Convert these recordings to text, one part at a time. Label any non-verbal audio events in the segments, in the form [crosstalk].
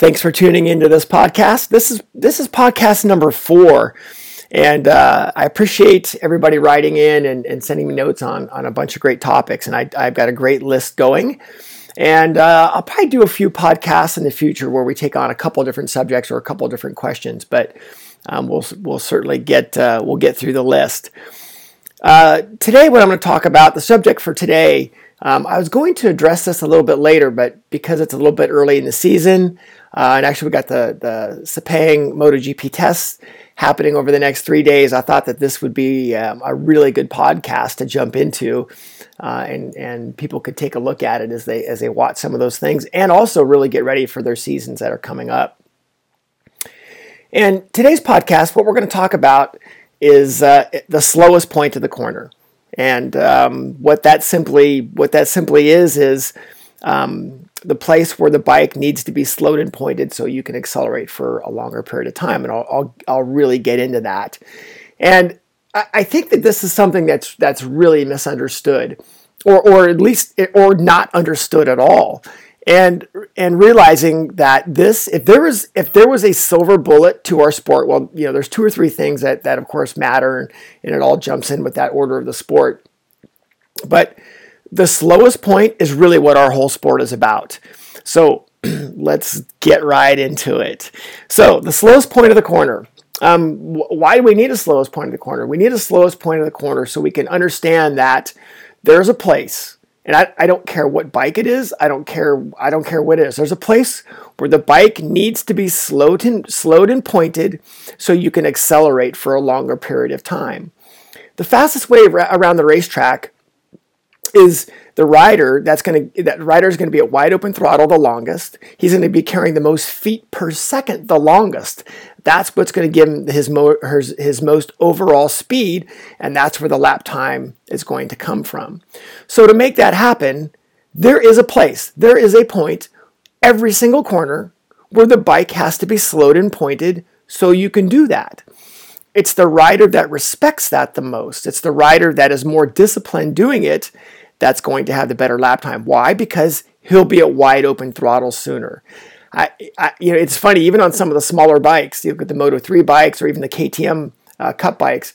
Thanks for tuning into this podcast. This is this is podcast number four, and uh, I appreciate everybody writing in and, and, sending me notes on on a bunch of great topics. And I, have got a great list going, and uh, I'll probably do a few podcasts in the future where we take on a couple different subjects or a couple different questions. But um, we'll we'll certainly get uh, we'll get through the list. Uh, today, what I'm going to talk about the subject for today. Um, I was going to address this a little bit later, but because it's a little bit early in the season, uh, and actually, we got the, the Sepang MotoGP tests happening over the next three days. I thought that this would be um, a really good podcast to jump into, uh, and and people could take a look at it as they as they watch some of those things, and also really get ready for their seasons that are coming up. And today's podcast, what we're going to talk about is uh, the slowest point of the corner, and um, what that simply what that simply is is um, the place where the bike needs to be slowed and pointed so you can accelerate for a longer period of time. And I'll, I'll, I'll really get into that. And I, I think that this is something that's, that's really misunderstood or, or at least, or not understood at all. And, and realizing that this, if there was, if there was a silver bullet to our sport, well, you know, there's two or three things that, that of course matter and, it all jumps in with that order of the sport. But the slowest point is really what our whole sport is about. So [clears throat] let's get right into it. So, the slowest point of the corner. Um, why do we need a slowest point of the corner? We need a slowest point of the corner so we can understand that there's a place, and I, I don't care what bike it is. I don't care. I don't care what it is. There's a place where the bike needs to be slowed and slowed and pointed so you can accelerate for a longer period of time. The fastest way around the racetrack is the rider that's going to that rider is going to be at wide open throttle the longest. He's going to be carrying the most feet per second the longest. That's what's going to give him his, mo- his, his most overall speed, and that's where the lap time is going to come from. So to make that happen, there is a place, there is a point every single corner where the bike has to be slowed and pointed so you can do that. It's the rider that respects that the most. It's the rider that is more disciplined doing it that's going to have the better lap time. Why? Because he'll be at wide open throttle sooner. I, I, you know, it's funny, even on some of the smaller bikes, you look at the Moto 3 bikes or even the KTM uh, Cup bikes,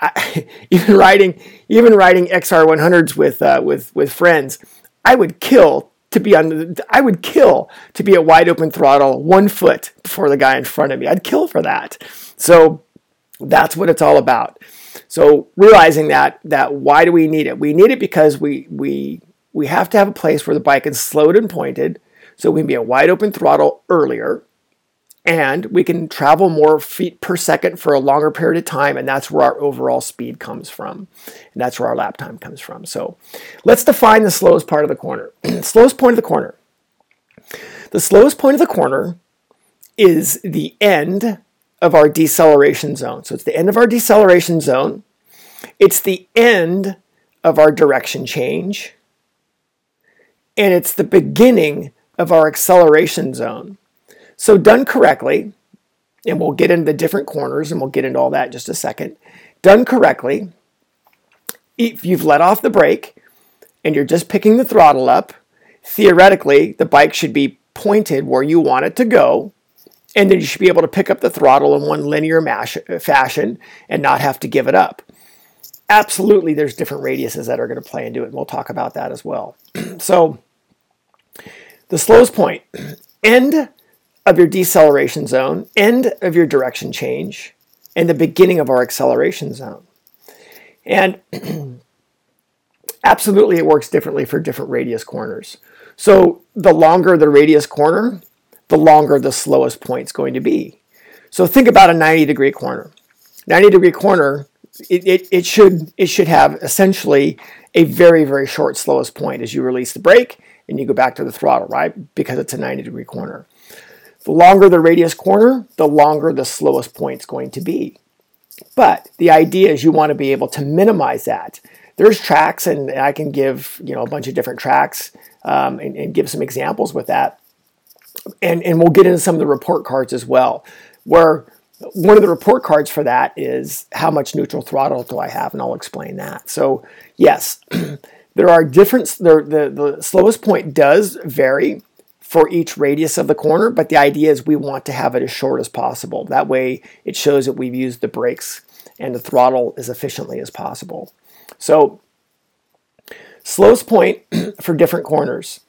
I, [laughs] even riding, even riding XR100s with, uh, with, with friends, I would kill to be on I would kill to be at wide open throttle, one foot before the guy in front of me. I'd kill for that. So that's what it's all about. So realizing that that why do we need it? We need it because we we we have to have a place where the bike is slowed and pointed, so we can be a wide open throttle earlier, and we can travel more feet per second for a longer period of time, and that's where our overall speed comes from, and that's where our lap time comes from. So let's define the slowest part of the corner. [clears throat] slowest point of the corner. The slowest point of the corner is the end of our deceleration zone. So it's the end of our deceleration zone. It's the end of our direction change. And it's the beginning of our acceleration zone. So, done correctly, and we'll get into the different corners and we'll get into all that in just a second. Done correctly, if you've let off the brake and you're just picking the throttle up, theoretically, the bike should be pointed where you want it to go and then you should be able to pick up the throttle in one linear mash, fashion and not have to give it up. Absolutely, there's different radiuses that are going to play into it, and we'll talk about that as well. [clears throat] so, the slowest point, end of your deceleration zone, end of your direction change, and the beginning of our acceleration zone. And [clears throat] absolutely, it works differently for different radius corners. So, the longer the radius corner, the longer the slowest point is going to be. So think about a 90 degree corner. 90 degree corner, it, it, it, should, it should have essentially a very, very short slowest point as you release the brake and you go back to the throttle, right? Because it's a 90 degree corner. The longer the radius corner, the longer the slowest point is going to be. But the idea is you want to be able to minimize that. There's tracks, and I can give you know a bunch of different tracks um, and, and give some examples with that and, and we'll get into some of the report cards as well, where one of the report cards for that is how much neutral throttle do I have, and I'll explain that. So yes, [clears throat] there are different. The, the, the slowest point does vary for each radius of the corner, but the idea is we want to have it as short as possible. That way it shows that we've used the brakes and the throttle as efficiently as possible. So slowest point [clears throat] for different corners.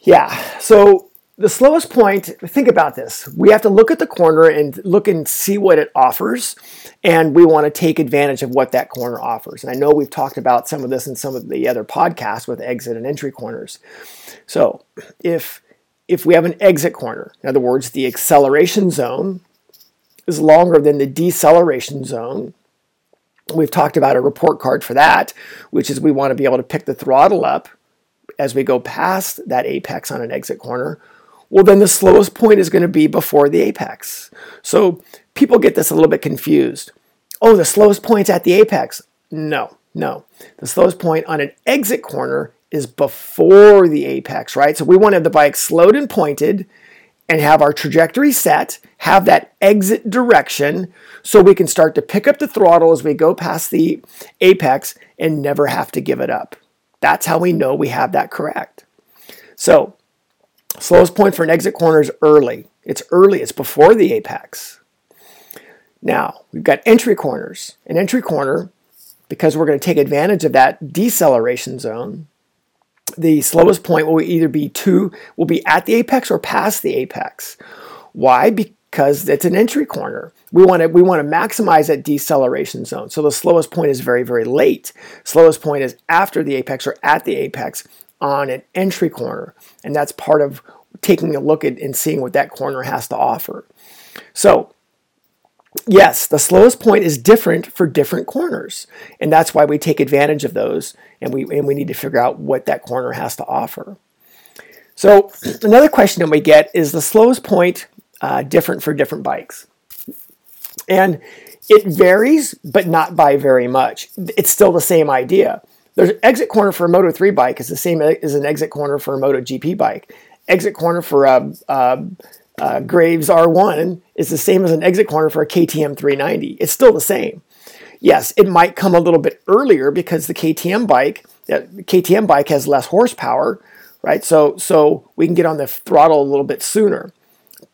Yeah, so the slowest point, think about this. We have to look at the corner and look and see what it offers, and we want to take advantage of what that corner offers. And I know we've talked about some of this in some of the other podcasts with exit and entry corners. So if if we have an exit corner, in other words, the acceleration zone is longer than the deceleration zone, we've talked about a report card for that, which is we want to be able to pick the throttle up as we go past that apex on an exit corner well, then the slowest point is going to be before the apex. So people get this a little bit confused. Oh, the slowest point's at the apex. No, no. The slowest point on an exit corner is before the apex, right? So we want to have the bike slowed and pointed and have our trajectory set, have that exit direction so we can start to pick up the throttle as we go past the apex and never have to give it up. That's how we know we have that correct. So Slowest point for an exit corner is early. It's early, it's before the apex. Now, we've got entry corners. An entry corner, because we're going to take advantage of that deceleration zone, the slowest point will either be two, will be at the apex or past the apex. Why? Because it's an entry corner. We want to we want to maximize that deceleration zone. So the slowest point is very very late. Slowest point is after the apex or at the apex on an entry corner. And that's part of taking a look at and seeing what that corner has to offer. So, yes, the slowest point is different for different corners. And that's why we take advantage of those and we, and we need to figure out what that corner has to offer. So, [clears throat] another question that we get is the slowest point uh, different for different bikes? And it varies, but not by very much. It's still the same idea. There's an exit corner for a Moto 3 bike is the same as an exit corner for a Moto GP bike. Exit corner for a, a, a Graves R1 is the same as an exit corner for a KTM 390. It's still the same. Yes, it might come a little bit earlier because the KTM bike, uh, the KTM bike has less horsepower, right? So so we can get on the throttle a little bit sooner.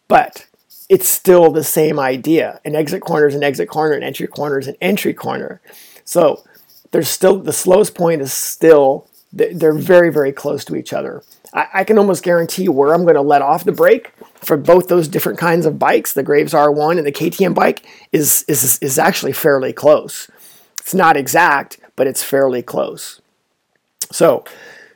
But it's still the same idea. An exit corner is an exit corner, an entry corner is an entry corner. So there's still the slowest point is still they're very very close to each other. I, I can almost guarantee where I'm going to let off the brake for both those different kinds of bikes, the Graves R1 and the KTM bike, is is is actually fairly close. It's not exact, but it's fairly close. So,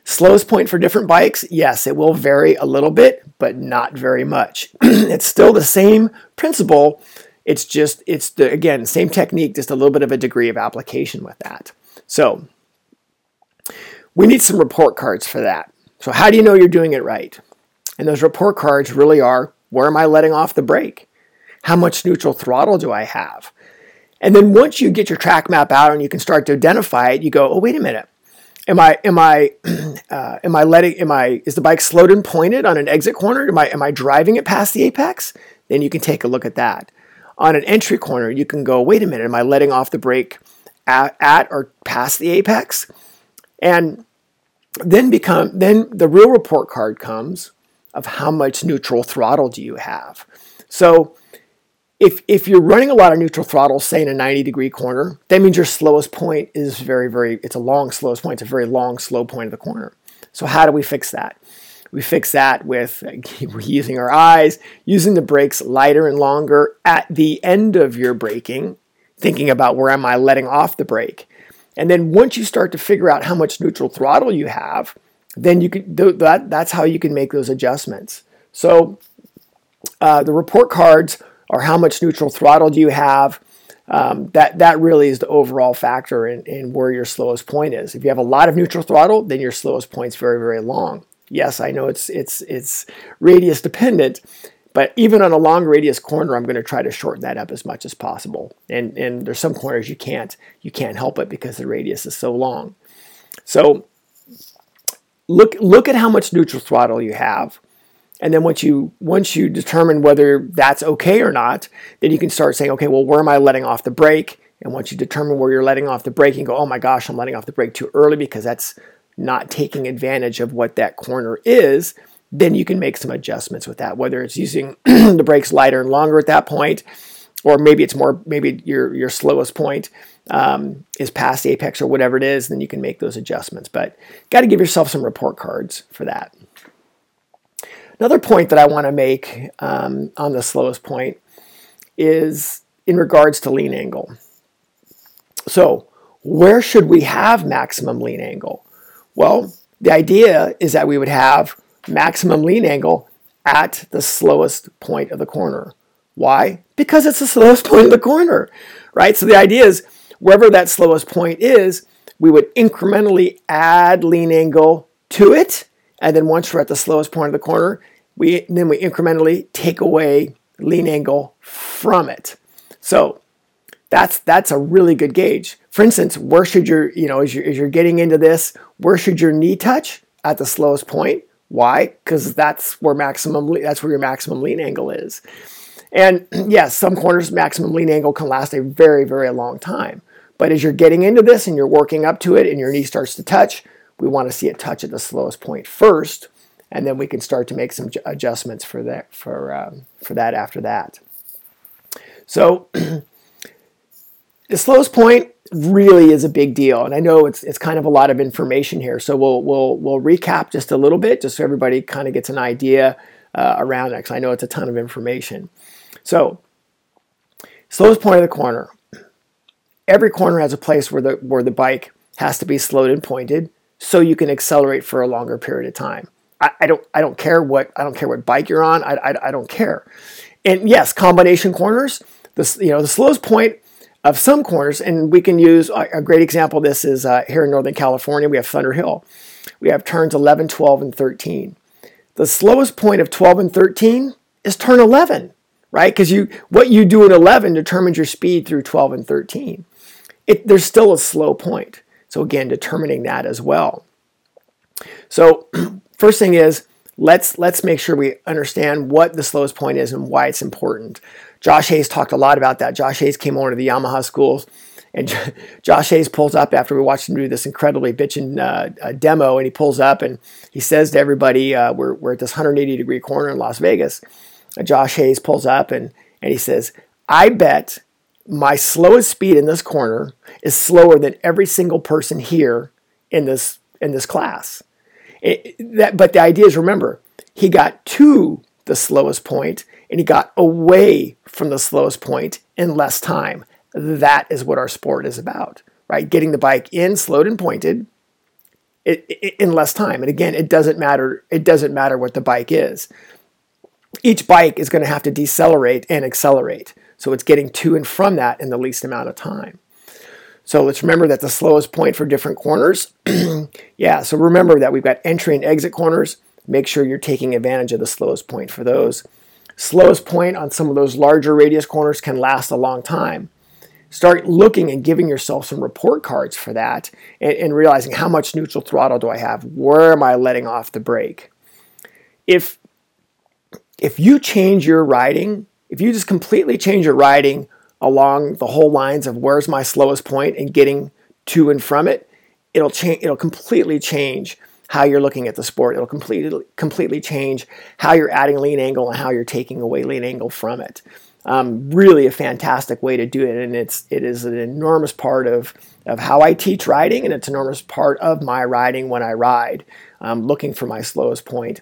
slowest point for different bikes, yes, it will vary a little bit, but not very much. [clears throat] it's still the same principle. It's just it's the again same technique, just a little bit of a degree of application with that. So we need some report cards for that. So how do you know you're doing it right? And those report cards really are where am I letting off the brake? How much neutral throttle do I have? And then once you get your track map out and you can start to identify it, you go, oh wait a minute, am I am I [clears throat] uh, am I letting am I is the bike slowed and pointed on an exit corner? Am I am I driving it past the apex? Then you can take a look at that. On an entry corner, you can go, wait a minute, am I letting off the brake at, at or past the apex. And then become then the real report card comes of how much neutral throttle do you have. So if if you're running a lot of neutral throttle, say in a 90 degree corner, that means your slowest point is very, very, it's a long slowest point. It's a very long, slow point of the corner. So how do we fix that? We fix that with [laughs] using our eyes, using the brakes lighter and longer at the end of your braking, thinking about where am I letting off the brake. And then once you start to figure out how much neutral throttle you have, then you can that that's how you can make those adjustments. So uh, the report cards are how much neutral throttle do you have. Um, that that really is the overall factor in, in where your slowest point is. If you have a lot of neutral throttle, then your slowest point is very very long. Yes, I know it's it's it's radius dependent, but even on a long radius corner, I'm going to try to shorten that up as much as possible. And, and there's some corners you can't you can't help it because the radius is so long. So look look at how much neutral throttle you have. And then once you once you determine whether that's okay or not, then you can start saying, okay, well, where am I letting off the brake? And once you determine where you're letting off the brake, you go, oh my gosh, I'm letting off the brake too early because that's not taking advantage of what that corner is then you can make some adjustments with that, whether it's using [clears throat] the brakes lighter and longer at that point, or maybe it's more, maybe your, your slowest point um, is past apex or whatever it is, then you can make those adjustments. But got to give yourself some report cards for that. Another point that I want to make um, on the slowest point is in regards to lean angle. So, where should we have maximum lean angle? Well, the idea is that we would have maximum lean angle at the slowest point of the corner. Why? Because it's the slowest [laughs] point of the corner, right? So the idea is wherever that slowest point is, we would incrementally add lean angle to it. And then once we're at the slowest point of the corner, we then we incrementally take away lean angle from it. So that's that's a really good gauge. For instance, where should your, you know, as you're, as you're getting into this, where should your knee touch? At the slowest point. Why? Because that's where maximum that's where your maximum lean angle is. And [clears throat] yes, some corners maximum lean angle can last a very, very long time. But as you're getting into this and you're working up to it and your knee starts to touch, we want to see it touch at the slowest point first, and then we can start to make some adjustments for that for um, for that after that. So [clears throat] the slowest point really is a big deal, and I know it's it's kind of a lot of information here. So we'll we'll we'll recap just a little bit, just so everybody kind of gets an idea uh, around it. Because I know it's a ton of information. So slowest point of the corner. Every corner has a place where the where the bike has to be slowed and pointed, so you can accelerate for a longer period of time. I, I don't I don't care what I don't care what bike you're on. I, I, I don't care. And yes, combination corners. The you know the slowest point of some corners, and we can use a, great example this is uh, here in Northern California, we have Thunder Hill. We have turns 11, 12, and 13. The slowest point of 12 and 13 is turn 11, right? Because you what you do at 11 determines your speed through 12 and 13. It, there's still a slow point. So again, determining that as well. So [clears throat] first thing is let's let's make sure we understand what the slowest point is and why it's important. Josh Hayes talked a lot about that. Josh Hayes came over to the Yamaha schools, and [laughs] Josh Hayes pulls up after we watched him do this incredibly bitching uh, demo, and he pulls up and he says to everybody, uh, we're, we're at this 180 degree corner in Las Vegas. Uh, Josh Hayes pulls up and, and he says, I bet my slowest speed in this corner is slower than every single person here in this in this class. It, that, but the idea is remember, he got to the slowest point and he got away from the slowest point in less time. That is what our sport is about, right? Getting the bike in, slowed and pointed in less time. And again, it doesn't matter. It doesn't matter what the bike is. Each bike is going to have to decelerate and accelerate. So it's getting to and from that in the least amount of time. So let's remember that the slowest point for different corners. [clears throat] yeah, so remember that we've got entry and exit corners. Make sure you're taking advantage of the slowest point for those. Slowest point on some of those larger radius corners can last a long time. Start looking and giving yourself some report cards for that and, and realizing how much neutral throttle do I have? Where am I letting off the brake? If if you change your riding, if you just completely change your riding along the whole lines of where's my slowest point and getting to and from it, it'll change it'll completely change how you're looking at the sport. It'll completely completely change how you're adding lean angle and how you're taking away lean angle from it. Um, really a fantastic way to do it, and it's it is an enormous part of of how I teach riding, and it's an enormous part of my riding when I ride. Um, looking for my slowest point,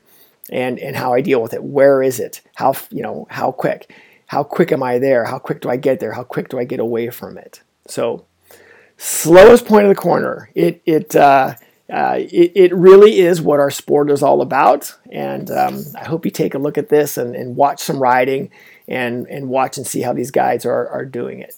and and how I deal with it. Where is it? How you know how quick? How quick am I there? How quick do I get there? How quick do I get away from it? So slowest point of the corner. It it uh, uh, it, it, really is what our sport is all about. And um, I hope you take a look at this and, and watch some riding and, and watch and see how these guys are, are doing it.